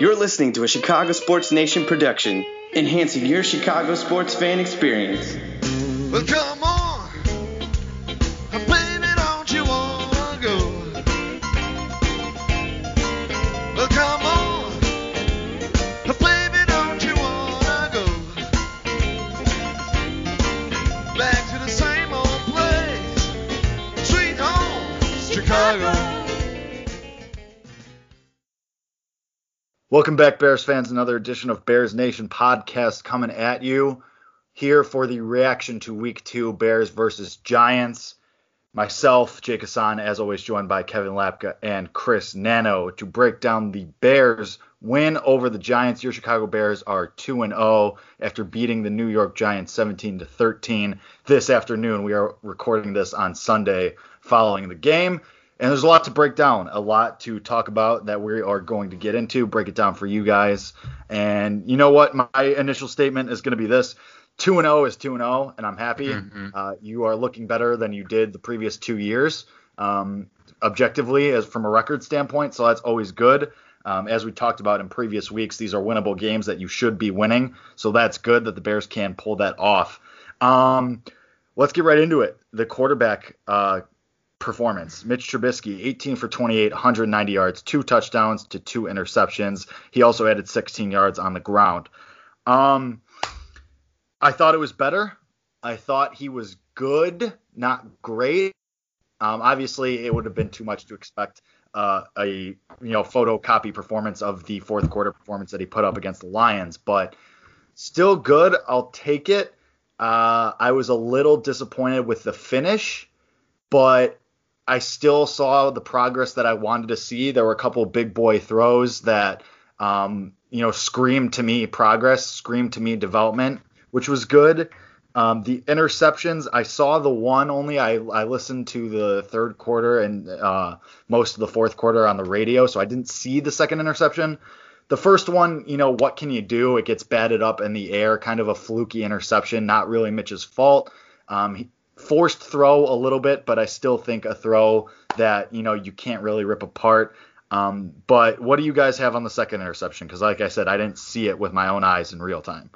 You're listening to a Chicago Sports Nation production, enhancing your Chicago sports fan experience. Well, Welcome back, Bears fans. Another edition of Bears Nation podcast coming at you here for the reaction to week two Bears versus Giants. Myself, Jake Hassan, as always, joined by Kevin Lapka and Chris Nano to break down the Bears win over the Giants. Your Chicago Bears are 2 0 after beating the New York Giants 17 to 13 this afternoon. We are recording this on Sunday following the game. And there's a lot to break down, a lot to talk about that we are going to get into, break it down for you guys. And you know what? My initial statement is going to be this 2 0 is 2 0, and I'm happy. Mm-hmm. Uh, you are looking better than you did the previous two years, um, objectively, as from a record standpoint. So that's always good. Um, as we talked about in previous weeks, these are winnable games that you should be winning. So that's good that the Bears can pull that off. Um, let's get right into it. The quarterback uh, performance. Mitch Trubisky, 18 for 28, 190 yards, two touchdowns to two interceptions. He also added 16 yards on the ground. Um, I thought it was better. I thought he was good, not great. Um, obviously, it would have been too much to expect uh, a you know photocopy performance of the fourth quarter performance that he put up against the Lions, but still good. I'll take it. Uh, I was a little disappointed with the finish, but I still saw the progress that I wanted to see. There were a couple big boy throws that um, you know screamed to me progress, screamed to me development, which was good. Um, the interceptions, I saw the one only. I, I listened to the third quarter and uh, most of the fourth quarter on the radio, so I didn't see the second interception. The first one, you know, what can you do? It gets batted up in the air, kind of a fluky interception, not really Mitch's fault. Um, forced throw a little bit, but I still think a throw that you know you can't really rip apart. Um, but what do you guys have on the second interception? Because like I said, I didn't see it with my own eyes in real time.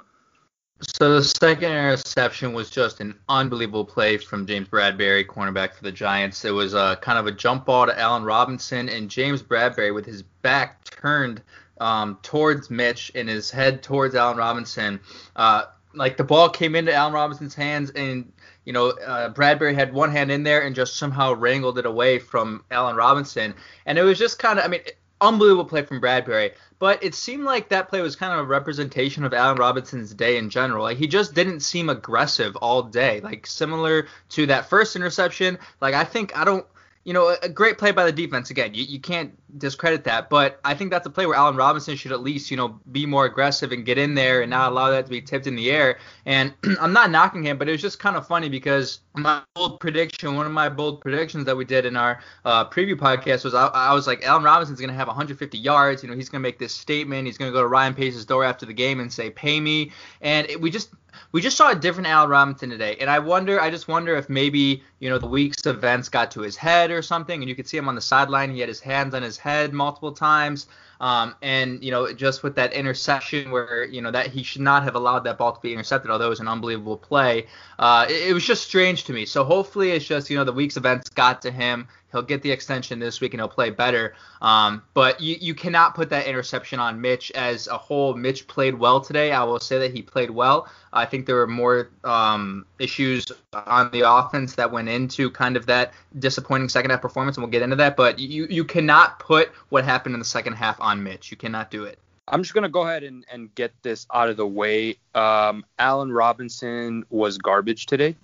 So the second interception was just an unbelievable play from James Bradberry, cornerback for the Giants. It was a kind of a jump ball to Allen Robinson, and James Bradberry with his back turned um, towards Mitch and his head towards Allen Robinson. Uh, like the ball came into Allen Robinson's hands, and you know uh, Bradberry had one hand in there and just somehow wrangled it away from Allen Robinson, and it was just kind of, I mean, unbelievable play from Bradberry. But it seemed like that play was kind of a representation of Allen Robinson's day in general. Like he just didn't seem aggressive all day. Like similar to that first interception. Like I think I don't you know, a great play by the defense. Again, you, you can't discredit that, but I think that's a play where Allen Robinson should at least, you know, be more aggressive and get in there and not allow that to be tipped in the air. And I'm not knocking him, but it was just kind of funny because my bold prediction, one of my bold predictions that we did in our uh, preview podcast was I, I was like, Allen Robinson's going to have 150 yards. You know, he's going to make this statement. He's going to go to Ryan Pace's door after the game and say, pay me. And it, we just we just saw a different Allen Robinson today, and I wonder, I just wonder if maybe you know the week's events got to his head or something, and you could see him on the sideline. He had his hands on his head multiple times, um, and you know just with that interception where you know that he should not have allowed that ball to be intercepted, although it was an unbelievable play. Uh, it, it was just strange to me. So hopefully it's just you know the week's events got to him. He'll get the extension this week and he'll play better. Um, but you, you cannot put that interception on Mitch as a whole. Mitch played well today. I will say that he played well. I think there were more um, issues on the offense that went into kind of that disappointing second half performance, and we'll get into that. But you, you cannot put what happened in the second half on Mitch. You cannot do it. I'm just gonna go ahead and, and get this out of the way. Um, Allen Robinson was garbage today,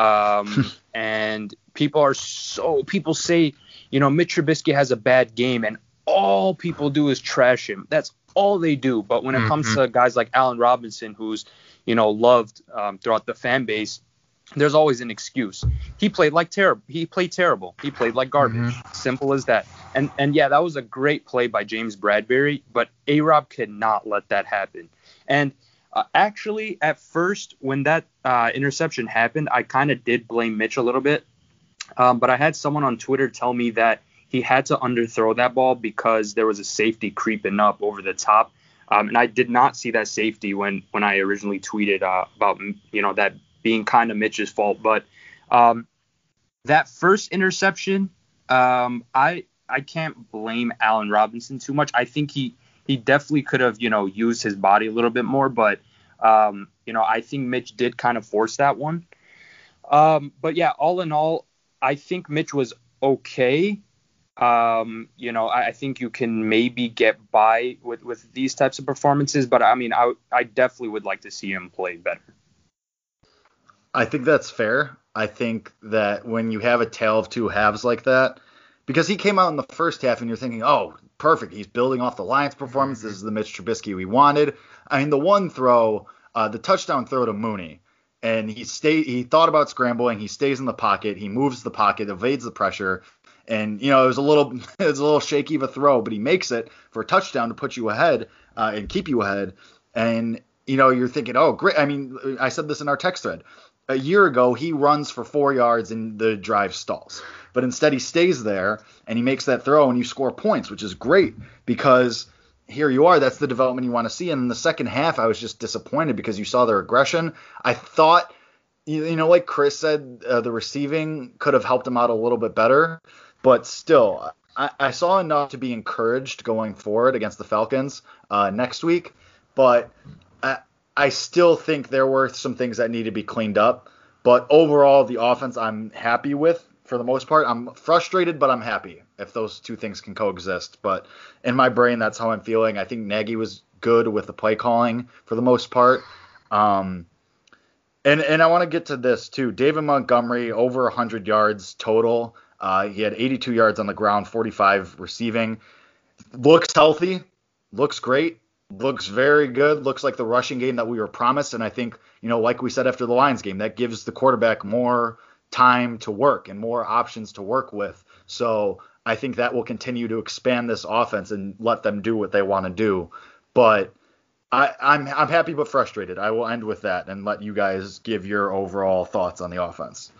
um, and people are so people say, you know, Mitch Trubisky has a bad game, and all people do is trash him. That's all they do. But when it comes Mhm. to guys like Allen Robinson, who's you know loved um, throughout the fan base, there's always an excuse. He played like terrible. He played terrible. He played like garbage. Simple as that. And and yeah, that was a great play by James Bradberry, but A Rob cannot let that happen. And uh, actually, at first, when that uh, interception happened, I kind of did blame Mitch a little bit. Um, but I had someone on Twitter tell me that he had to underthrow that ball because there was a safety creeping up over the top. Um, and I did not see that safety when when I originally tweeted uh, about you know that being kind of Mitch's fault. But um, that first interception, um, I I can't blame Allen Robinson too much. I think he he definitely could have you know used his body a little bit more, but um, you know I think Mitch did kind of force that one. Um, but yeah, all in all, I think Mitch was okay. Um, you know, I, I think you can maybe get by with with these types of performances, but I mean, I I definitely would like to see him play better. I think that's fair. I think that when you have a tale of two halves like that, because he came out in the first half and you're thinking, oh, perfect, he's building off the Lions performance. This is the Mitch Trubisky we wanted. I mean, the one throw, uh, the touchdown throw to Mooney, and he stayed. he thought about scrambling. He stays in the pocket. He moves the pocket, evades the pressure, and you know it was a little it was a little shaky of a throw, but he makes it for a touchdown to put you ahead uh, and keep you ahead. And you know you're thinking, oh great. I mean, I said this in our text thread a year ago he runs for four yards and the drive stalls. But instead he stays there and he makes that throw and you score points, which is great because here you are. That's the development you want to see. And in the second half, I was just disappointed because you saw their aggression. I thought, you know, like Chris said, uh, the receiving could have helped him out a little bit better. But still, I, I saw enough to be encouraged going forward against the Falcons uh, next week. But I still think there were some things that need to be cleaned up. But overall, the offense I'm happy with for the most part. I'm frustrated, but I'm happy if those two things can coexist. But in my brain, that's how I'm feeling. I think Nagy was good with the play calling for the most part. Um, and and I want to get to this too. David Montgomery over 100 yards total. Uh, he had 82 yards on the ground, 45 receiving. Looks healthy, looks great, looks very good. Looks like the rushing game that we were promised. And I think you know, like we said after the Lions game, that gives the quarterback more time to work and more options to work with. So I think that will continue to expand this offense and let them do what they want to do. But I, I'm I'm happy but frustrated. I will end with that and let you guys give your overall thoughts on the offense.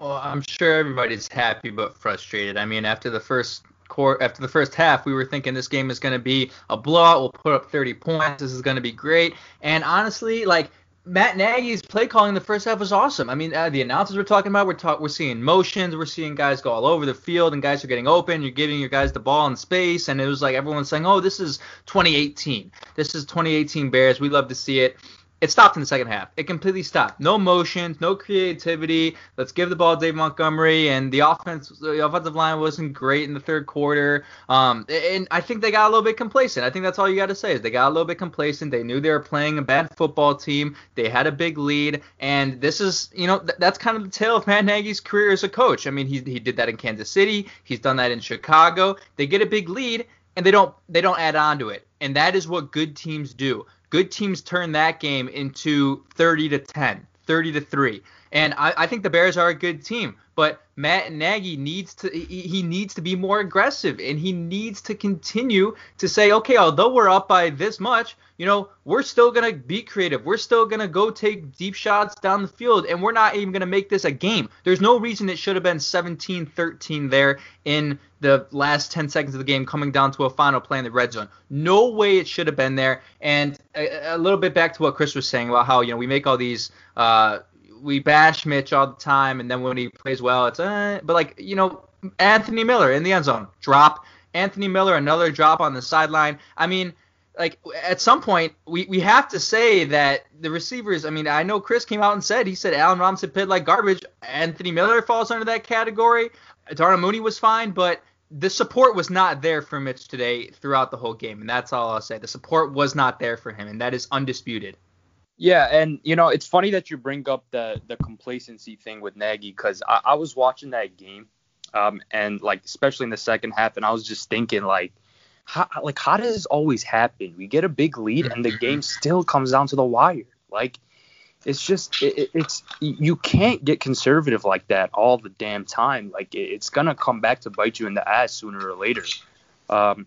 Well, I'm sure everybody's happy but frustrated. I mean, after the first quarter, after the first half, we were thinking this game is going to be a blowout. We'll put up 30 points. This is going to be great. And honestly, like Matt Nagy's play calling in the first half was awesome. I mean, uh, the announcers we're talking about, we're talk, we're seeing motions, we're seeing guys go all over the field, and guys are getting open. You're giving your guys the ball in space, and it was like everyone's saying, "Oh, this is 2018. This is 2018 Bears. We love to see it." It stopped in the second half. It completely stopped. No motions, no creativity. Let's give the ball to Dave Montgomery, and the offense, the offensive line wasn't great in the third quarter. Um, and I think they got a little bit complacent. I think that's all you got to say is they got a little bit complacent. They knew they were playing a bad football team. They had a big lead, and this is, you know, th- that's kind of the tale of Matt Nagy's career as a coach. I mean, he he did that in Kansas City. He's done that in Chicago. They get a big lead, and they don't they don't add on to it, and that is what good teams do good teams turn that game into 30 to 10, 30 to 3. And I, I think the Bears are a good team, but Matt Nagy needs to he, needs to be more aggressive and he needs to continue to say, okay, although we're up by this much, you know, we're still gonna be creative. We're still gonna go take deep shots down the field, and we're not even gonna make this a game. There's no reason it should have been 17-13 there in the last 10 seconds of the game coming down to a final play in the red zone. No way it should have been there. And a, a little bit back to what Chris was saying about how, you know, we make all these uh, we bash Mitch all the time, and then when he plays well, it's uh, but like you know Anthony Miller in the end zone drop. Anthony Miller another drop on the sideline. I mean, like at some point we, we have to say that the receivers. I mean, I know Chris came out and said he said Allen Robinson played like garbage. Anthony Miller falls under that category. Darnell Mooney was fine, but the support was not there for Mitch today throughout the whole game, and that's all I'll say. The support was not there for him, and that is undisputed. Yeah, and you know it's funny that you bring up the the complacency thing with Nagy because I, I was watching that game um, and like especially in the second half. And I was just thinking like, how like how does this always happen? We get a big lead and the game still comes down to the wire. Like it's just it, it's you can't get conservative like that all the damn time. Like it's gonna come back to bite you in the ass sooner or later. Um,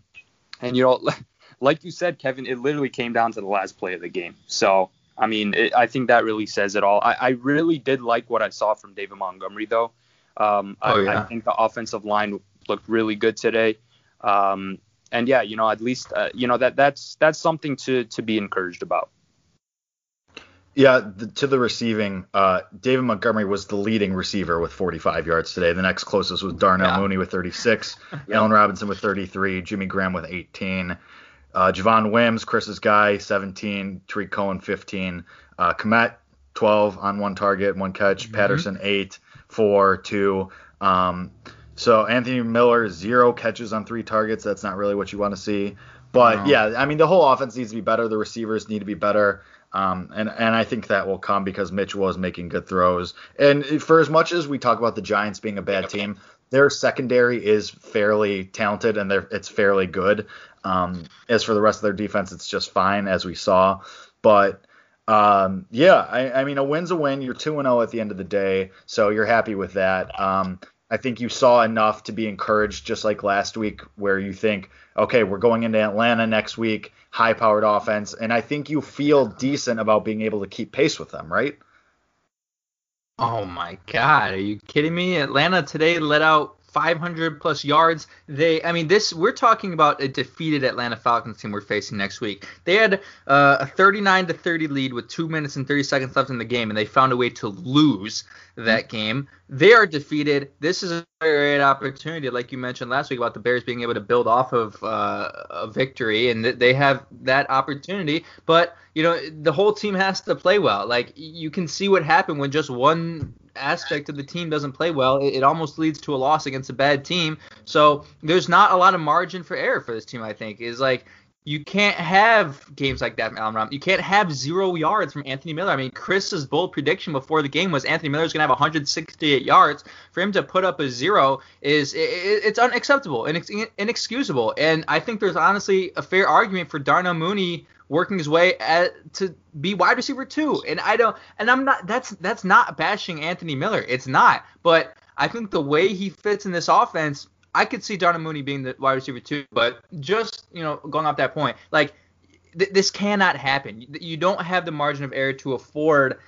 and you know, like you said, Kevin, it literally came down to the last play of the game. So I mean, it, I think that really says it all. I, I, really did like what I saw from David Montgomery, though. Um, oh, I, yeah. I, think the offensive line looked really good today. Um, and yeah, you know, at least uh, you know that that's that's something to to be encouraged about. Yeah, the, to the receiving, uh, David Montgomery was the leading receiver with 45 yards today. The next closest was Darnell yeah. Mooney with 36, yeah. Allen Robinson with 33, Jimmy Graham with 18. Uh, Javon Wims, Chris's guy, 17. Tarik Cohen, 15. Uh, Kmet, 12 on one target, one catch. Mm-hmm. Patterson, 8, 4, 2. Um, so Anthony Miller, zero catches on three targets. That's not really what you want to see. But no. yeah, I mean, the whole offense needs to be better. The receivers need to be better. Um, and and I think that will come because Mitch was making good throws. And for as much as we talk about the Giants being a bad team, their secondary is fairly talented and they're it's fairly good. Um, as for the rest of their defense, it's just fine as we saw. But um, yeah, I, I, mean a win's a win. You're two and zero oh at the end of the day, so you're happy with that. Um, I think you saw enough to be encouraged, just like last week, where you think, okay, we're going into Atlanta next week, high-powered offense, and I think you feel decent about being able to keep pace with them, right? Oh my God, are you kidding me? Atlanta today let out 500 plus yards. They, I mean, this we're talking about a defeated Atlanta Falcons team we're facing next week. They had uh, a 39 to 30 lead with two minutes and 30 seconds left in the game, and they found a way to lose that game. They are defeated. This is a great opportunity, like you mentioned last week about the Bears being able to build off of uh, a victory, and they have that opportunity. But you know, the whole team has to play well. Like you can see what happened when just one aspect of the team doesn't play well, it, it, almost leads to a loss against a bad team. So there's not a lot of margin for error for this team. I think is like you can't have games like that from Allen Robinson. You can't have zero yards from Anthony Miller. I mean, Chris's bold prediction before the game was Anthony Miller's going to have 168 yards. For him to put up a zero is it, it's unacceptable and it's inexcusable. And I think there's honestly a fair argument for Darnell Mooney working his way at, to be wide receiver two. And I don't, and I'm not. That's that's not bashing Anthony Miller. It's not. But I think the way he fits in this offense, I could see Darnell Mooney being the wide receiver two. But just you know, going off that point, like th- this cannot happen. You don't have the margin of error to afford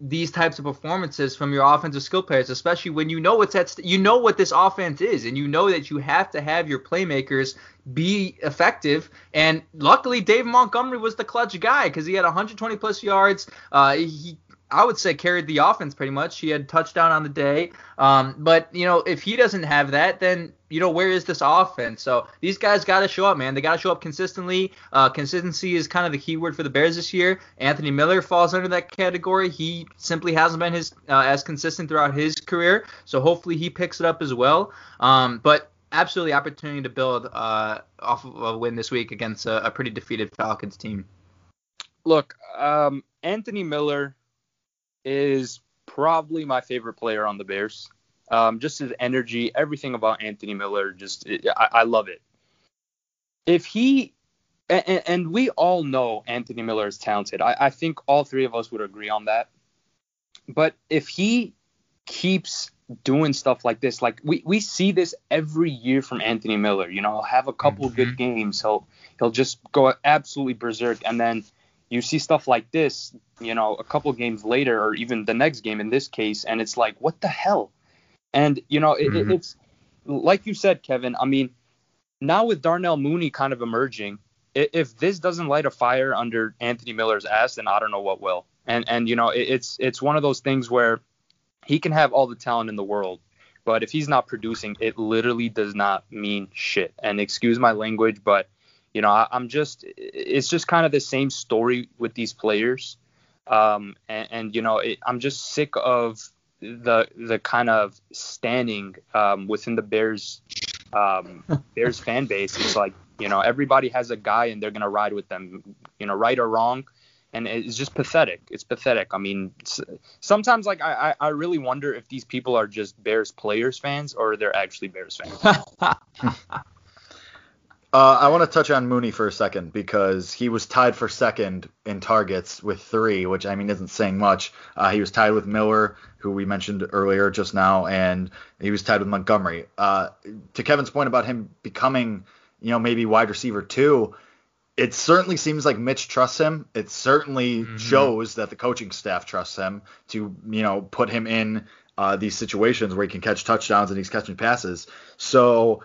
these types of performances from your offensive skill players, especially when you know what's at st- you know what this offense is, and you know that you have to have your playmakers be effective. And luckily, Dave Montgomery was the clutch guy because he had 120 plus yards. Uh, he I would say carried the offense pretty much. He had touchdown on the day. Um, but you know, if he doesn't have that, then you know where is this offense? So these guys got to show up, man. They got to show up consistently. Uh, consistency is kind of the key word for the Bears this year. Anthony Miller falls under that category. He simply hasn't been his uh, as consistent throughout his career. So hopefully he picks it up as well. Um, but absolutely opportunity to build uh, off of a win this week against a, a pretty defeated Falcons team. Look, um, Anthony Miller is probably my favorite player on the Bears. Um, just his energy, everything about Anthony Miller, just it, I, I, love it. If he and, and, we all know Anthony Miller is talented. I, I think all three of us would agree on that. But if he keeps doing stuff like this, like we, we see this every year from Anthony Miller. You know, he'll have a couple mm-hmm. good games. He'll he'll just go absolutely berserk, and then you see stuff like this, you know, a couple games later, or even the next game in this case, and it's like, what the hell? And you know, it, mm-hmm. it's like you said, Kevin. I mean, now with Darnell Mooney kind of emerging, if this doesn't light a fire under Anthony Miller's ass, then I don't know what will. And and you know, it's it's one of those things where he can have all the talent in the world, but if he's not producing, it literally does not mean shit. And excuse my language, but you know, I, am just it's just kind of the same story with these players. Um, and, and you know, it, I'm just sick of the the kind of standing um, within the Bears um, Bears fan base. It's like you know everybody has a guy and they're gonna ride with them, you know, right or wrong. and it's just pathetic. It's pathetic. I mean, sometimes like I, I really wonder if these people are just Bears players fans or they're actually Bears fans. Uh, I want to touch on Mooney for a second because he was tied for second in targets with three, which I mean isn't saying much. Uh, he was tied with Miller, who we mentioned earlier just now, and he was tied with Montgomery. Uh, to Kevin's point about him becoming, you know, maybe wide receiver two, it certainly seems like Mitch trusts him. It certainly mm-hmm. shows that the coaching staff trusts him to, you know, put him in uh, these situations where he can catch touchdowns and he's catching passes. So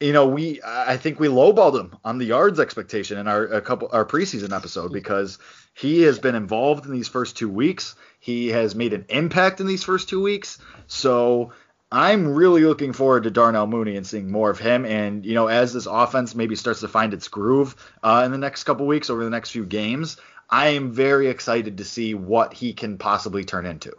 you know, we I think we lowballed him on the yards expectation in our a couple our preseason episode because he has been involved in these first two weeks. He has made an impact in these first two weeks. So I'm really looking forward to Darnell Mooney and seeing more of him. And you know, as this offense maybe starts to find its groove uh, in the next couple weeks over the next few games, I am very excited to see what he can possibly turn into.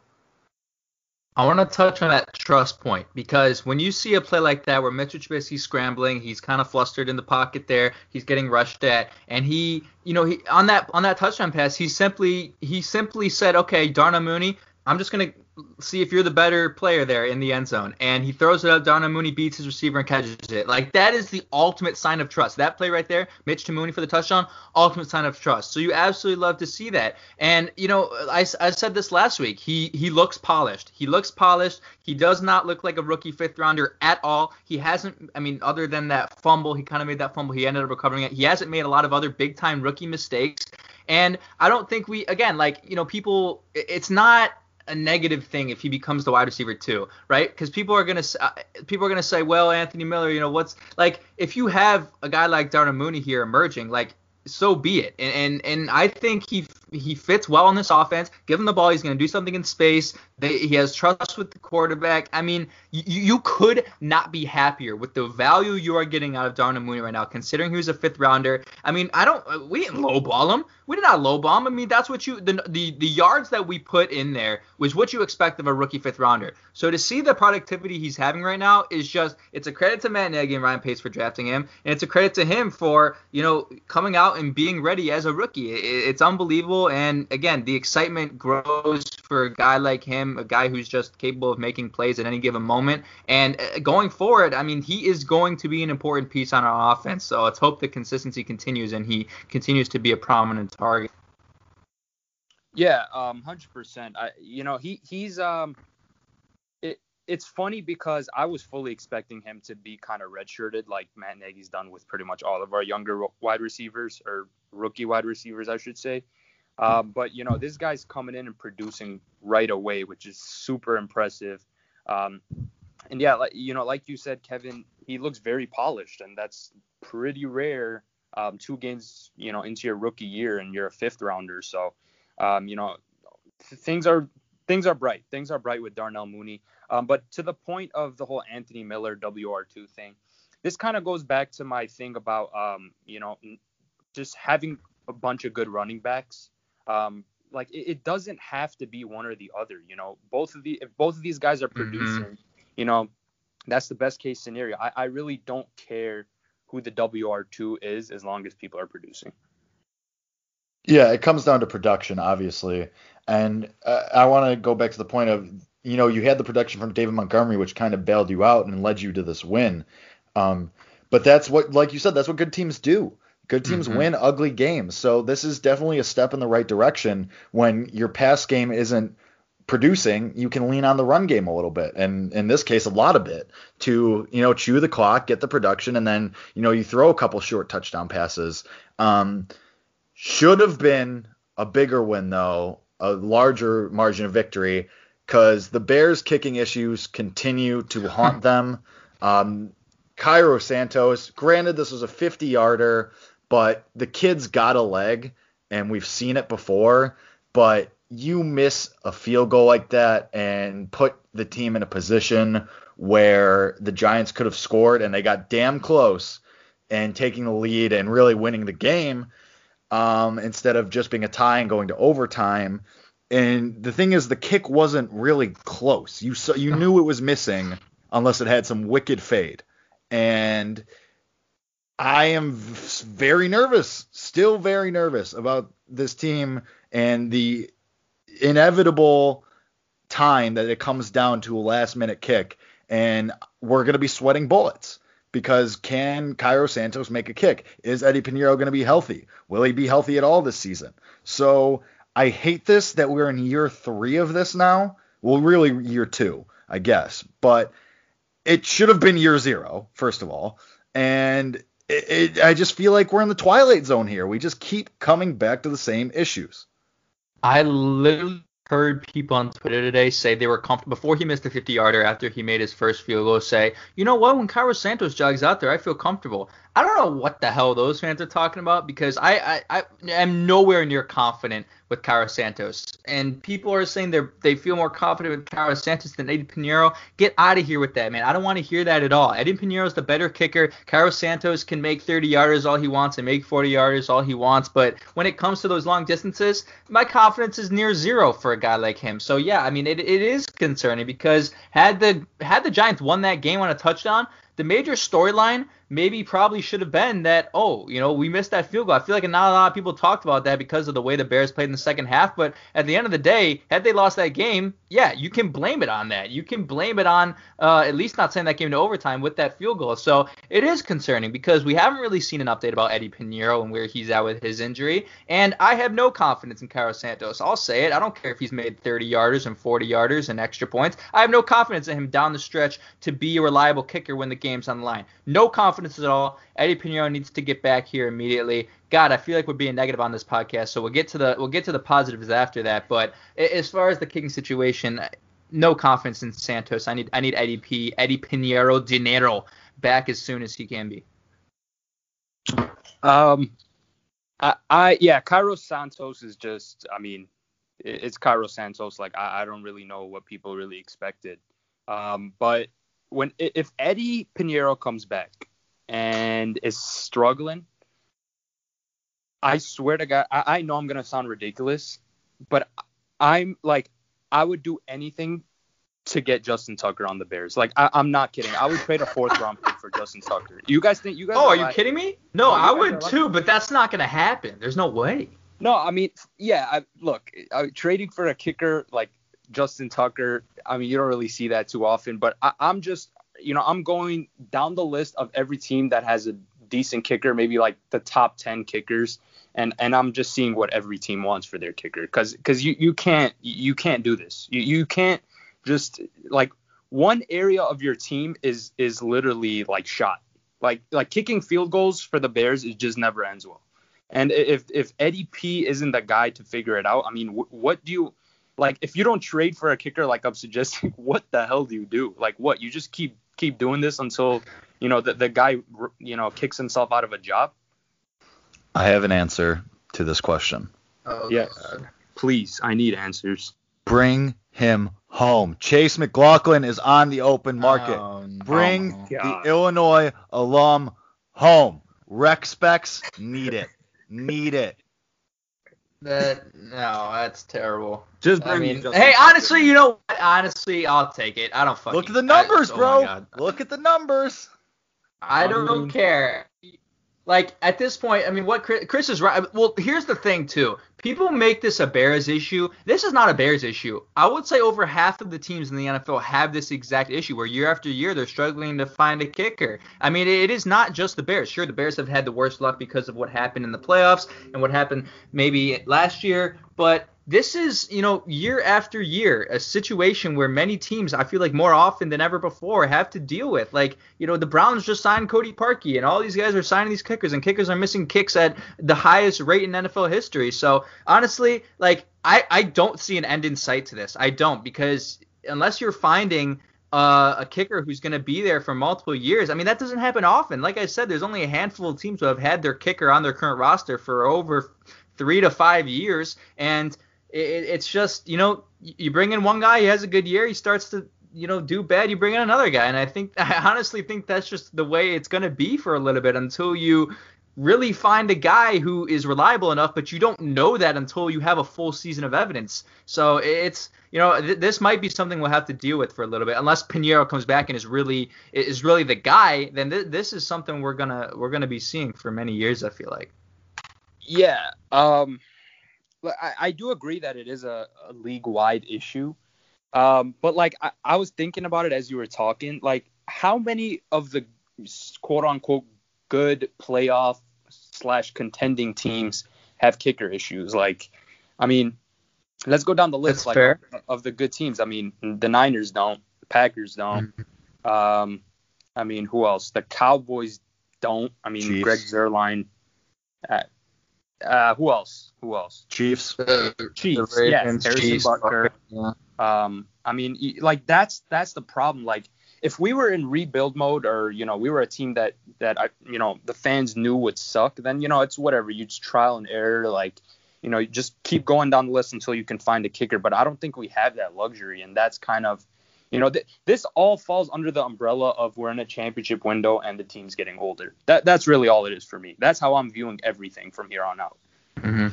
I want to touch on that trust point because when you see a play like that where Mitchell Trubisky's scrambling, he's kind of flustered in the pocket there, he's getting rushed at, and he, you know, he on that on that touchdown pass, he simply he simply said, okay, Darnell Mooney, I'm just gonna see if you're the better player there in the end zone. And he throws it up. Darnell Mooney beats his receiver and catches it. Like that is the ultimate sign of trust. That play right there, Mitch to Mooney for the touchdown, ultimate sign of trust. So you absolutely love to see that. And you know, I, I said this last week. He he looks polished. He looks polished. He does not look like a rookie fifth rounder at all. He hasn't. I mean, other than that fumble, he kind of made that fumble. He ended up recovering it. He hasn't made a lot of other big time rookie mistakes. And I don't think we again like you know people. It's not a negative thing if he becomes the wide receiver too, right? Because people are gonna uh, people are gonna say, well, Anthony Miller, you know, what's like if you have a guy like Darnell Mooney here emerging, like so be it. And, and and I think he he fits well in this offense. Give him the ball, he's going to do something in space. They, he has trust with the quarterback. I mean, you, you could not be happier with the value you are getting out of Darnell Mooney right now, considering he was a fifth rounder. I mean, I don't uh, we didn't lowball him. We did not lowball him. I mean, that's what you the the the yards that we put in there was what you expect of a rookie fifth rounder. So to see the productivity he's having right now is just it's a credit to Matt Nagy and Ryan Pace for drafting him, and it's a credit to him for you know coming out and being ready as a rookie. It, it's unbelievable, and again, the excitement grows for a guy like him, a guy who's just capable of making plays at any given moment. And uh, going forward, I mean, he is going to be an important piece on our offense. So let's hope the consistency continues and he continues to be a prominent target. Yeah, um, hundred percent. I, you know, he he's um, it it's funny because I was fully expecting him to be kind of redshirted, like Matt Nagy's done with pretty much all of our younger wide receivers or rookie wide receivers, I should say. Um, but you know, this guy's coming in and producing right away, which is super impressive. Um, and yeah, like you know, like you said, Kevin, he looks very polished, and that's pretty rare. Um, two games, you know, into your rookie year, and you're a fifth rounder, so um, you know, things are things are bright. Things are bright with Darnell Mooney. Um, but to the point of the whole Anthony Miller WR2 thing, this kind of goes back to my thing about um, you know, just having a bunch of good running backs. Um, like it, it, doesn't have to be one or the other. You know, both of the if both of these guys are mm-hmm. producing, mm-hmm. you know, that's the best case scenario. I, I really don't care who the WR2 is as long as people are producing. Yeah, it comes down to production, obviously. And uh, I want to go back to the point of, you know, you had the production from David Montgomery, which kind of bailed you out and led you to this win. Um, but that's what, like you said, that's what good teams do. Good teams mm-hmm. win ugly games. So this is definitely a step in the right direction when your pass game isn't producing, you can lean on the run game a little bit, and in this case, a lot of it to you know chew the clock, get the production, and then you know you throw a couple short touchdown passes. Um, should have been a bigger win though, a larger margin of victory, because the Bears' kicking issues continue to haunt them. Um, Cairo Santos, granted this was a 50 yarder, but the kid's got a leg, and we've seen it before. But you miss a field goal like that and put the team in a position where the Giants could have scored and they got damn close and taking the lead and really winning the game um, instead of just being a tie and going to overtime. And the thing is, the kick wasn't really close. You saw, you knew it was missing unless it had some wicked fade. And I am very nervous, still very nervous about this team and the inevitable time that it comes down to a last minute kick and we're going to be sweating bullets because can Cairo Santos make a kick? Is Eddy Piñeiro going to be healthy? Will he be healthy at all this season? So I hate this that we're in year three of this now. Well, really year two, I guess. But it should have been year zero, first of all. And it, it, I just feel like we're in the twilight zone here. We just keep coming back to the same issues. I literally heard people on Twitter today say they were comfortable before he missed the 50 yarder after he made his first field goal. Say, you know what? When Cairo Santos jogs out there, I feel comfortable. I don't know what the hell those fans are talking about because I I, I am nowhere near confident with Cairo Santos. And people are saying they they feel more confident with Cairo Santos than Eddy Piñeiro. Get out of here with that, man. I don't want to hear that at all. Eddie is the better kicker. Cairo Santos can make 30 yarders all he wants and make 40 yarders all he wants. But when it comes to those long distances, my confidence is near zero for a guy like him. So yeah, I mean it, it is concerning because had the had the Giants won that game on a touchdown, the major storyline maybe probably should have been that, oh, you know, we missed that field goal. I feel like not a lot of people talked about that because of the way the Bears played in the second half. But at the end of the day, had they lost that game, yeah, you can blame it on that. You can blame it on uh, at least not sending that game to overtime with that field goal. So it is concerning because we haven't really seen an update about Eddy Piñeiro and where he's at with his injury. And I have no confidence in Cairo Santos. I'll say it. I don't care if he's made 30 yarders and 40 yarders and extra points. I have no confidence in him down the stretch to be a reliable kicker when the game's on the line. No confidence at all. Eddy Piñeiro needs to get back here immediately. God, I feel like we're being negative on this podcast, so we'll get to the we'll get to the positives after that. But as far as the kicking situation, no confidence in Santos. I need I need Eddie P. Eddy Piñeiro Dinero back as soon as he can be. Um, I, I yeah, Cairo Santos is just. I mean, it's Cairo Santos. Like I, I don't really know what people really expected. Um, but when if Eddy Piñeiro comes back and is struggling, I swear to God, I, I know I'm gonna sound ridiculous, but I'm like I would do anything to get Justin Tucker on the Bears. Like I, am not kidding. I would trade a fourth round pick for Justin Tucker. You guys think you guys? Oh, are, are you kidding me? No, no I would too, but that's not gonna happen. There's no way. No, I mean, yeah. I, look, I, trading for a kicker like Justin Tucker. I mean, you don't really see that too often. But I, I'm just, you know, I'm going down the list of every team that has a decent kicker, maybe like the top 10 kickers. And, and I'm just seeing what every team wants for their kicker because because you, you can't you can't do this you, you can't just like one area of your team is is literally like shot like like kicking field goals for the Bears it just never ends well and if if Eddie P isn't the guy to figure it out I mean wh- what do you like if you don't trade for a kicker like I'm suggesting what the hell do you do? Like what you just keep keep doing this until you know the, the guy you know kicks himself out of a job? I have an answer to this question. Oh yes. God. please i need answers. Bring him home. Chase mclaughlin is on the open market. Oh, bring oh, the illinois alum home. Rec specs need it. Need it that no, that's terrible. Just I mean, hey, honestly, you know what? Honestly, I'll take it. I don't fucking. Look at the numbers, I, oh bro. Look at the numbers. I don't, I mean, care. Like at this point, I mean, what Chris, Chris is right. Well, here's the thing too. People make this a Bears issue. This is not a Bears issue. I would say over half of the teams in the NFL have this exact issue where year after year they're struggling to find a kicker. I mean, it is not just the Bears. Sure, the Bears have had the worst luck because of what happened in the playoffs and what happened maybe last year, but this is, you know, year after year, a situation where many teams, I feel like more often than ever before, have to deal with. Like, you know, the Browns just signed Cody Parkey, and all these guys are signing these kickers, and kickers are missing kicks at the highest rate in NFL history. So, honestly, like, I, I don't see an end in sight to this. I don't, because unless you're finding uh, a kicker who's going to be there for multiple years. I mean, that doesn't happen often. Like I said, there's only a handful of teams who have had their kicker on their current roster for over three to five years, and it, it's just you know you bring in one guy, he has a good year, he starts to you know do bad, you bring in another guy, and I think I honestly think that's just the way it's going to be for a little bit until you really find a guy who is reliable enough, but you don't know that until you have a full season of evidence. So it's you know th- this might be something we'll have to deal with for a little bit unless Piñeiro comes back and is really is really the guy. Then th- this is something we're gonna we're gonna be seeing for many years. I feel like. Yeah. Um. I, I do agree that it is a, a league wide issue. Um, but like I, I was thinking about it as you were talking, like how many of the quote unquote good playoff slash contending teams have kicker issues? Like, I mean, let's go down the list That's like fair. of, the good teams. I mean, the Niners don't, the Packers don't. Um, I mean, who else? The Cowboys don't. I mean, Chiefs. Greg Zuerlein. Uh, uh, who else? Who else? Chiefs. The, Chiefs. the yes, Harrison Chiefs, Butker. Yeah. Um, I mean, like that's that's the problem. Like, if we were in rebuild mode, or you know, we were a team that that I, you know, the fans knew would suck, then you know, it's whatever. You just trial and error, like, you know, you just keep going down the list until you can find a kicker. But I don't think we have that luxury, and that's kind of, you know, th- this all falls under the umbrella of we're in a championship window and the team's getting older. That that's really all it is for me. That's how I'm viewing everything from here on out. hmm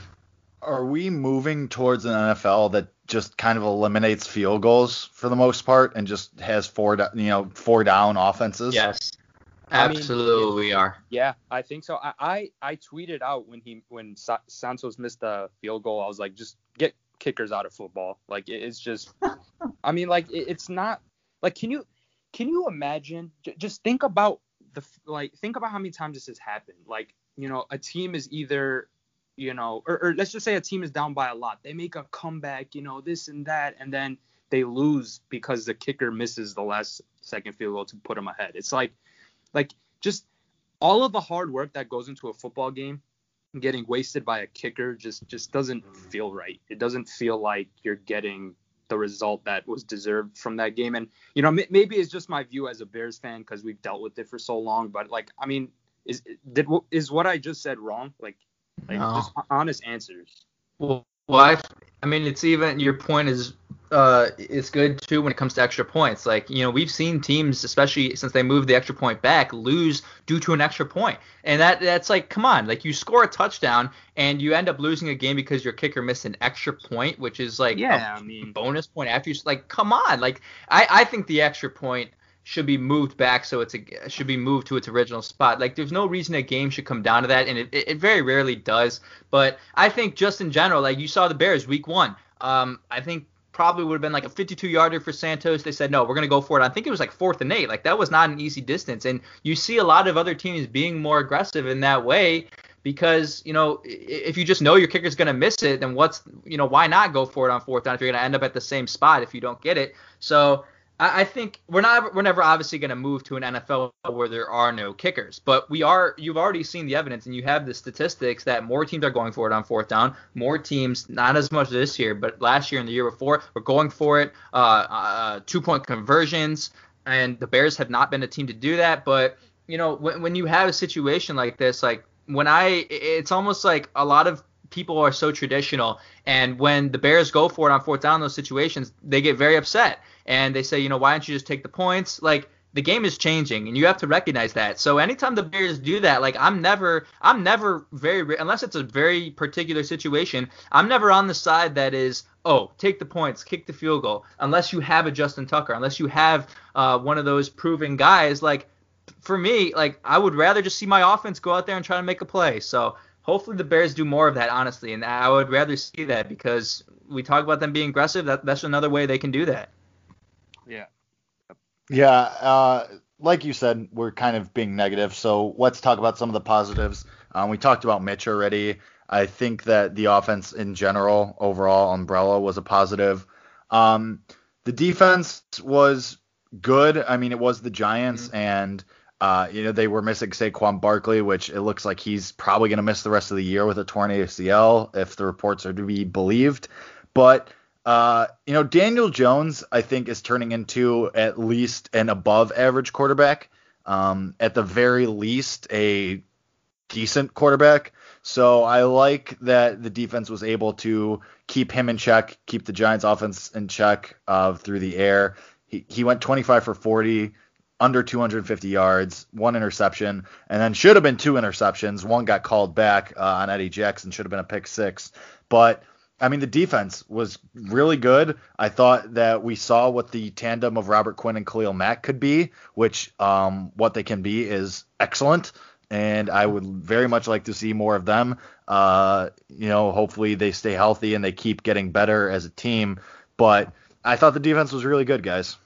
Are we moving towards an NFL that just kind of eliminates field goals for the most part and just has four, do- you know, four down offenses? Yes. I mean, Absolutely, we are. Yeah, I think so. I, I, I tweeted out when he when Sa- Santos missed the field goal. I was like, just get kickers out of football. Like it's just, I mean, like it, it's not like can you can you imagine? J- just think about the like think about how many times this has happened. Like you know, a team is either you know, or, or let's just say a team is down by a lot. They make a comeback, you know, this and that, and then they lose because the kicker misses the last second field goal to put them ahead. It's like like just all of the hard work that goes into a football game getting wasted by a kicker just just doesn't mm. feel right. It doesn't feel like you're getting the result that was deserved from that game. And you know, m- maybe it's just my view as a Bears fan because we've dealt with it for so long. But like, I mean, is did is what I just said wrong? Like, like No. just honest answers. Well, well I, I mean, it's even your point is uh, it's good too when it comes to extra points. Like you know, we've seen teams, especially since they moved the extra point back, lose due to an extra point, and that that's like, come on, like you score a touchdown and you end up losing a game because your kicker missed an extra point, which is like Yeah, a I mean- bonus point after you like, come on, like I I think the extra point should be moved back so it's a should be moved to its original spot. Like there's no reason a game should come down to that, and it, it, very rarely does. But I think just in general, like you saw the Bears week one, um, I think probably would have been like a 52 yarder for Santos. They said no, we're gonna go for it. I think it was like fourth and eight. Like that was not an easy distance, and you see a lot of other teams being more aggressive in that way. Because you know, if you just know your kicker's gonna miss it, then what's you know why not go for it on fourth down if you're gonna end up at the same spot if you don't get it? So I, I think we're not we're never obviously going to move to an NFL where there are no kickers, but we are. You've already seen the evidence, and you have the statistics that more teams are going for it on fourth down. More teams, not as much this year, but last year and the year before, were going for it. Uh, uh, two point conversions, and the Bears have not been a team to do that. But you know, when when you have a situation like this, like when I, it's almost like a lot of people are so traditional and when the bears go for it on fourth down in those situations they get very upset and they say you know why don't you just take the points like the game is changing and you have to recognize that so anytime the bears do that like i'm never i'm never very unless it's a very particular situation i'm never on the side that is oh take the points kick the field goal unless you have a justin tucker unless you have uh, one of those proven guys like for me like i would rather just see my offense go out there and try to make a play so hopefully the Bears do more of that, honestly, and I would rather see that because we talk about them being aggressive. That that's another way they can do that. Yeah. Yeah, uh, like you said, we're kind of being negative. So let's talk about some of the positives. Um, we talked about Mitch already. I think that the offense in general, overall umbrella, was a positive. Um, the defense was good. I mean, it was the Giants, and uh, you know they were missing Saquon Barkley, which it looks like he's probably going to miss the rest of the year with a torn ACL if the reports are to be believed. But uh, you know, Daniel Jones, I think, is turning into at least an above average quarterback. Um, at the very least, a decent quarterback. So I like that the defense was able to keep him in check, keep the Giants offense in check uh, through the air. He, he went 25 for 40, under 250 yards, one interception, and then should have been two interceptions. One got called back uh, on Eddie Jackson, should have been a pick six. But I mean, the defense was really good. I thought that we saw what the tandem of Robert Quinn and Khalil Mack could be, which um, what they can be is excellent. And I would very much like to see more of them. Uh, you know, hopefully they stay healthy and they keep getting better as a team. But I thought the defense was really good, guys.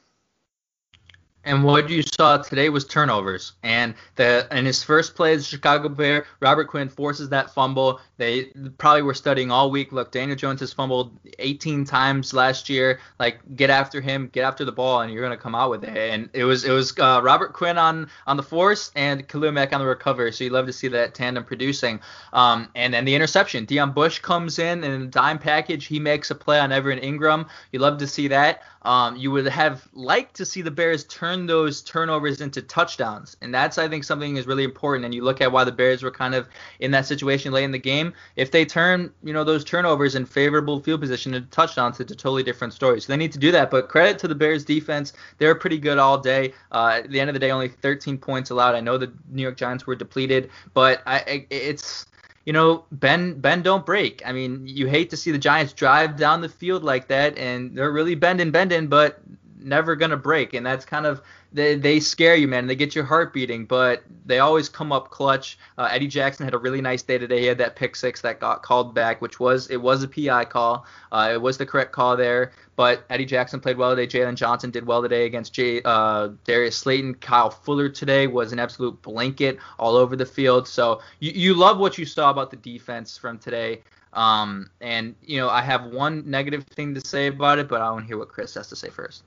And what you saw today was turnovers. And the in his first play as a Chicago Bear, Robert Quinn forces that fumble. They probably were studying all week. Look, Daniel Jones has fumbled 18 times last year. Like, get after him, get after the ball, and you're gonna come out with it. And it was it was uh, Robert Quinn on on the force and Khalil Mack on the recovery. So you love to see that tandem producing. Um, and then the interception. Deon Bush comes in in a dime package. He makes a play on Evan Engram. You love to see that. Um, you would have liked to see the Bears turn those turnovers into touchdowns, and that's I think something is really important. And you look at why the Bears were kind of in that situation late in the game. If they turn, you know, those turnovers in favorable field position into touchdowns, it's a totally different story. So they need to do that. But credit to the Bears defense, they were pretty good all day. Uh, at the end of the day, only 13 points allowed. I know the New York Giants were depleted, but I, it's you know, bend bend don't break. I mean, you hate to see the Giants drive down the field like that, and they're really bending, bending, but never gonna break. And that's kind of they, they scare you, man. They get your heart beating, but they always come up clutch. Uh, Eddie Jackson had a really nice day today. He had that pick six that got called back, which was it was a PI call. Uh, it was the correct call there. But Eddie Jackson played well today. Jaylon Johnson did well today against Jay, uh, Darius Slayton. Kyle Fuller today was an absolute blanket all over the field. So you, you love what you saw about the defense from today. Um, and you know, I have one negative thing to say about it, but I want to hear what Chris has to say first.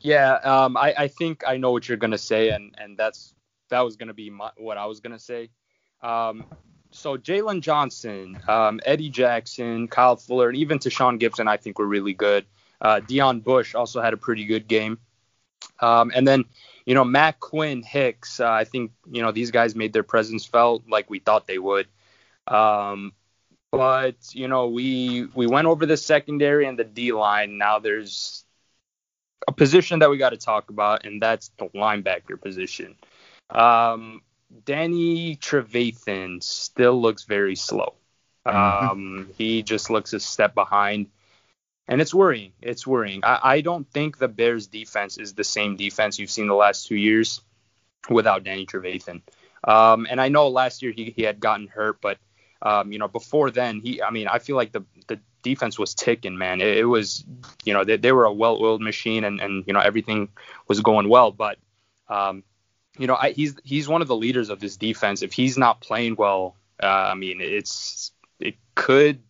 Yeah, um, I, I think I know what you're gonna say, and and that's that was gonna be my, what I was gonna say. Um, so Jaylon Johnson, um, Eddie Jackson, Kyle Fuller, and even Tashaun Gipson, I think were really good. Uh, Deon Bush also had a pretty good game. Um, and then, you know, Mack Quinn, Hicks, uh, I think, you know, these guys made their presence felt like we thought they would. Um, but, you know, we we went over the secondary and the D line. Now there's a position that we got to talk about, and that's the linebacker position. Um, Danny Trevathan still looks very slow. Mm-hmm. Um, he just looks a step behind, and it's worrying. It's worrying. I, I don't think the Bears' defense is the same defense you've seen the last two years without Danny Trevathan. Um, and I know last year he, he had gotten hurt, but um, you know before then he, I mean, I feel like the the defense was ticking, man. It, it was, you know, they, they were a well-oiled machine, and and you know everything was going well, but um, you know, I, he's he's one of the leaders of this defense. If he's not playing well, uh, I mean, it's it could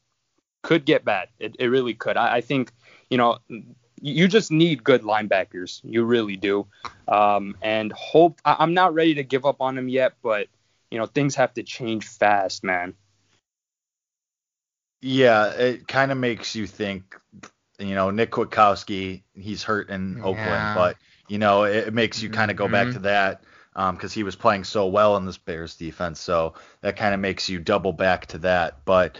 could get bad. It, it really could. I, I think you know you just need good linebackers. You really do. Um, and hope I, I'm not ready to give up on him yet, but you know things have to change fast, man. Yeah, it kind of makes you think. You know, Nick Kwiatkowski, he's hurt in yeah. Oakland, but you know it, it makes you kind of go mm-hmm. back to that because um, he was playing so well in this Bears defense. So that kind of makes you double back to that. But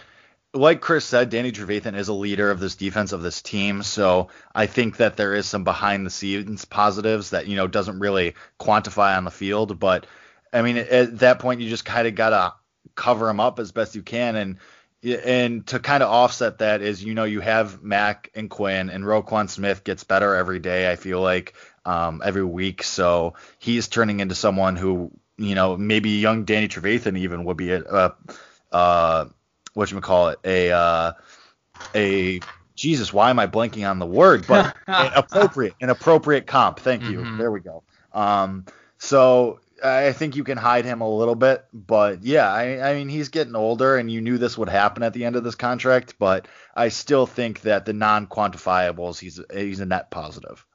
like Chris said, Danny Trevathan is a leader of this defense of this team. So I think that there is some behind the scenes positives that you know doesn't really quantify on the field. But I mean, at that point, you just kind of gotta cover him up as best you can and. And to kind of offset that is, you know, you have Mack and Quinn, and Roquan Smith gets better every day. I feel like um, every week. So he's turning into someone who, you know, maybe young Danny Trevathan even would be a, a uh, what you call it, a uh, a Jesus, why am I blanking on the word? But an appropriate, an appropriate comp. Thank you. Mm-hmm. There we go. Um, so I think you can hide him a little bit, but yeah, I, I, mean he's getting older, and you knew this would happen at the end of this contract. But I still think that the non-quantifiables, he's he's a net positive.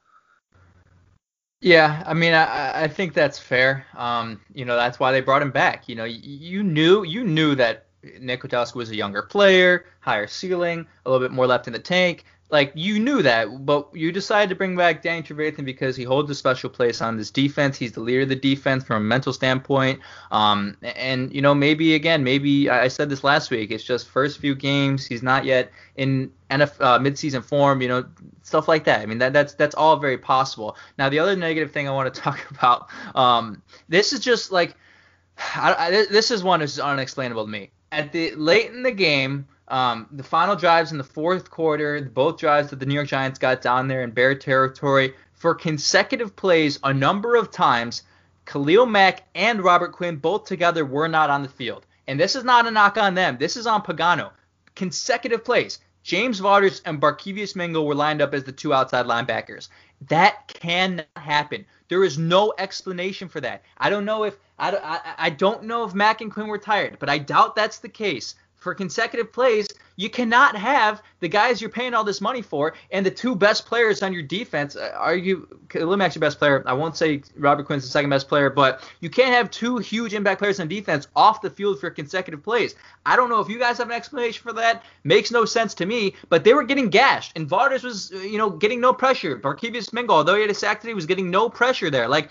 Yeah, I mean, I, I think that's fair. Um, you know, that's why they brought him back. You know, you, knew you knew that Nick was a younger player, higher ceiling, a little bit more left in the tank. Like you knew that, but you decided to bring back Danny Trevathan because he holds a special place on this defense. He's the leader of the defense from a mental standpoint. Um, and you know maybe again, maybe I said this last week. It's just first few games. He's not yet in NF, uh, midseason form. You know stuff like that. I mean that that's that's all very possible. Now the other negative thing I want to talk about. Um, this is just like I, I, this is one that's unexplainable to me. At the late in the game um, the final drives in the fourth quarter, both drives that the New York Giants got down there in Bear territory for consecutive plays a number of times. Khalil Mack and Robert Quinn both together were not on the field. And this is not a knock on them. This is on Pagano. Consecutive plays. James Vaughters and Barkevious Mingo were lined up as the two outside linebackers. That cannot happen. There is no explanation for that. I don't know if I, I, I don't know if Mack and Quinn were tired, but I doubt that's the case for consecutive plays, you cannot have the guys you're paying all this money for and the two best players on your defense. Uh, argue Khalil Mack's your best player. I won't say Robert Quinn's the second best player, but you can't have two huge impact players on defense off the field for consecutive plays. I don't know if you guys have an explanation for that. Makes no sense to me, but they were getting gashed, and Vaughters was, uh, you know, getting no pressure. Barkevious Mingo, although he had a sack today, was getting no pressure there. Like,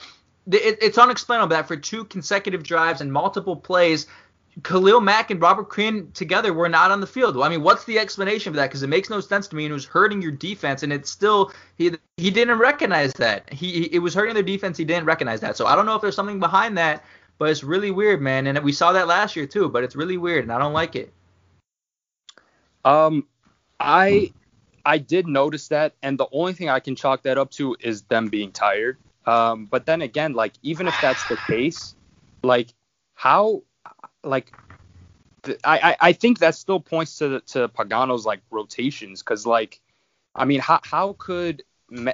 it's unexplainable that for two consecutive drives and multiple plays, Khalil Mack and Robert Quinn together were not on the field. I mean, what's the explanation for that? Because it makes no sense to me, and it was hurting your defense, and it's still he he didn't recognize that. He, he it was hurting their defense. He didn't recognize that. So I don't know if there's something behind that, but it's really weird, man. And we saw that last year too, but it's really weird, and I don't like it. Um, I I did notice that, and the only thing I can chalk that up to is them being tired. Um, but then again, like even if that's the case, like how like I, I think that still points to to Pagano's like rotations because like I mean how how could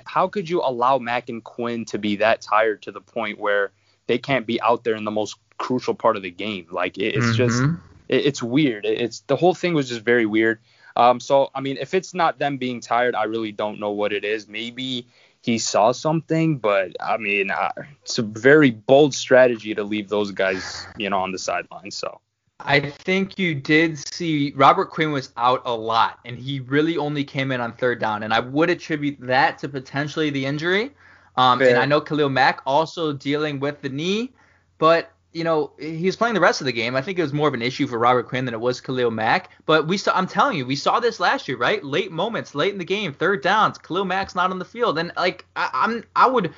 how could you allow Mack and Quinn to be that tired to the point where they can't be out there in the most crucial part of the game? Like it, it's mm-hmm. just it, it's weird. It's the whole thing was just very weird. Um so I mean if it's not them being tired I really don't know what it is. Maybe he saw something, but I mean, uh, it's a very bold strategy to leave those guys, you know, on the sideline. So. I think you did see Robert Quinn was out a lot, and he really only came in on third down, and I would attribute that to potentially the injury. Um, and I know Khalil Mack also dealing with the knee, but you know, he was playing the rest of the game. I think it was more of an issue for Robert Quinn than it was Khalil Mack. But we saw, I'm telling you, we saw this last year, right? Late moments, late in the game, third downs, Khalil Mack's not on the field, and like I, I'm, I would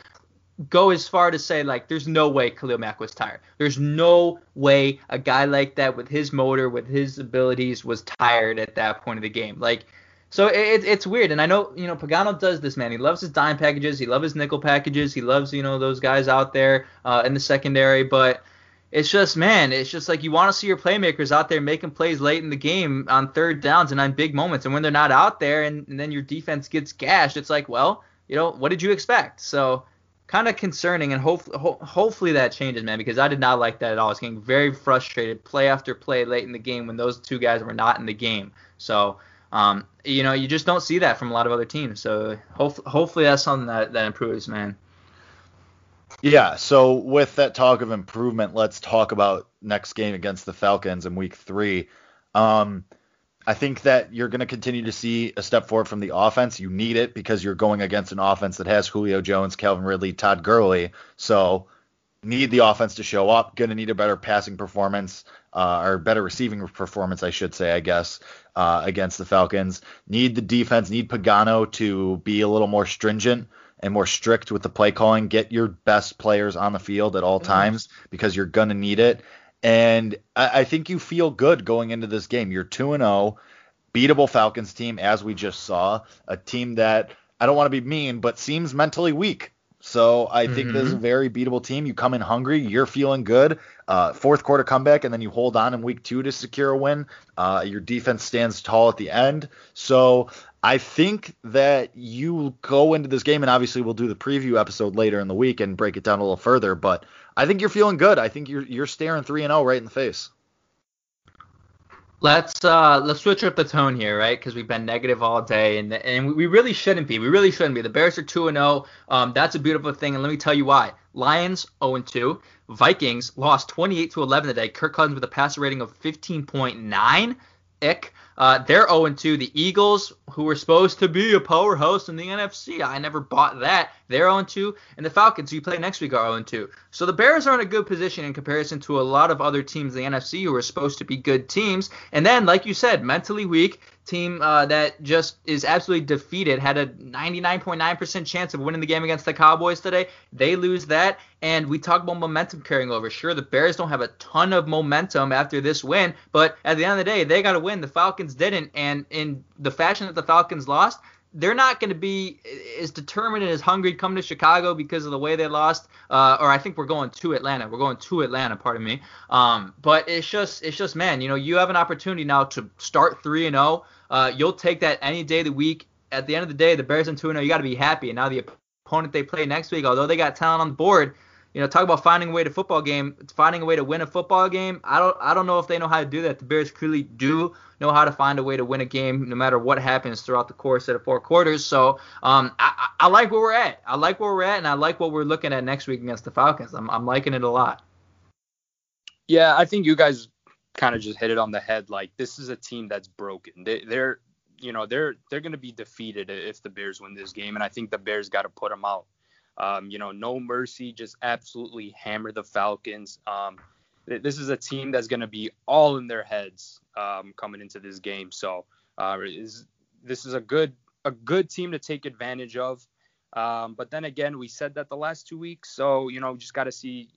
go as far to say like there's no way Khalil Mack was tired. There's no way a guy like that with his motor, with his abilities, was tired at that point of the game. Like. So it, it's weird, and I know you know Pagano does this, man. He loves his dime packages, he loves his nickel packages, he loves you know those guys out there uh, in the secondary. But it's just man, it's just like you want to see your playmakers out there making plays late in the game on third downs and on big moments. And when they're not out there, and, and then your defense gets gashed, it's like, well, you know, what did you expect? So kind of concerning, and hopefully, ho- hopefully that changes, man, because I did not like that at all. I was getting very frustrated play after play late in the game when those two guys were not in the game. So. Um, you know, you just don't see that from a lot of other teams. So hope- hopefully that's something that, that improves, man. Yeah, so with that talk of improvement, let's talk about next game against the Falcons in week three. Um, I think that you're going to continue to see a step forward from the offense. You need it because you're going against an offense that has Julio Jones, Calvin Ridley, Todd Gurley. So need the offense to show up. Going to need a better passing performance uh, or better receiving performance, I should say, I guess, uh, against the Falcons. Need the defense, need Pagano to be a little more stringent and more strict with the play calling. Get your best players on the field at all mm-hmm. times because you're gonna need it. And I, I think you feel good going into this game. You're two and zero, oh, beatable Falcons team as we just saw, a team that I don't want to be mean, but seems mentally weak. So I think mm-hmm. this is a mm-hmm. very beatable team. You come in hungry, you're feeling good. Uh, fourth quarter comeback, and then you hold on in week two to secure a win. Uh, your defense stands tall at the end. So I think that you go into this game, and obviously we'll do the preview episode later in the week and break it down a little further. But I think you're feeling good. I think you're you're staring three and zero oh right in the face. Let's uh let's switch up the tone here, right? Because we've been negative all day, and and we really shouldn't be. We really shouldn't be. The Bears are two and zero. Oh. Um, that's a beautiful thing, and let me tell you why. Lions 0 and 2. Vikings lost 28 to 11 today. Kirk Cousins with a passer rating of 15.9 ick. Uh, they're 0-2. The Eagles, who were supposed to be a powerhouse in the NFC, I never bought that. They're 0-2. And the Falcons, who you play next week, are 0-2. So the Bears are in a good position in comparison to a lot of other teams in the NFC who are supposed to be good teams. And then, like you said, mentally weak team uh, that just is absolutely defeated had a 99.9% chance of winning the game against the Cowboys today. They lose that, and we talk about momentum carrying over. Sure, the Bears don't have a ton of momentum after this win, but at the end of the day, they got to win. The Falcons didn't, and in the fashion that the Falcons lost, they're not going to be as determined and as hungry come to Chicago because of the way they lost. Uh, or I think we're going to Atlanta. We're going to Atlanta, pardon me. Um, but it's just, it's just, man, you know, you have an opportunity now to start three and zero. Uh, you'll take that any day of the week. At the end of the day, the Bears and two and zero, you got to be happy. And now the opponent they play next week, although they got talent on the board, you know, talk about finding a way to football game, finding a way to win a football game. I don't, I don't know if they know how to do that. The Bears clearly do know how to find a way to win a game, no matter what happens throughout the course of the four quarters. So, um, I, I like where we're at. I like where we're at, and I like what we're looking at next week against the Falcons. I'm, I'm liking it a lot. Yeah, I think you guys kind of just hit it on the head. Like this is a team that's broken. They, they're, you know, they're they're going to be defeated if the Bears win this game, and I think the Bears got to put them out. Um, you know, no mercy, just absolutely hammer the Falcons. Um, this is a team that's going to be all in their heads um, coming into this game. So uh, is, this is a good a good team to take advantage of. Um, but then again, we said that the last two weeks, so you know, just got to see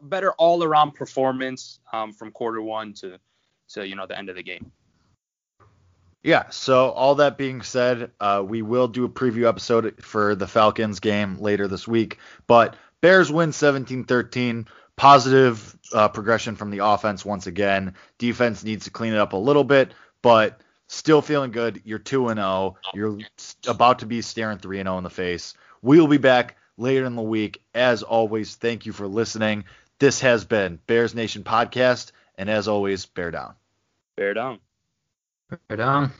a better all around performance um, from quarter one to to you know the end of the game. Yeah, so all that being said, uh, we will do a preview episode for the Falcons game later this week. But Bears win 17 13. Positive uh, progression from the offense once again. Defense needs to clean it up a little bit, but still feeling good. You're 2 and 0. You're about to be staring 3 and 0 in the face. We will be back later in the week. As always, thank you for listening. This has been Bears Nation Podcast, and as always, bear down. Bear down. Bear down.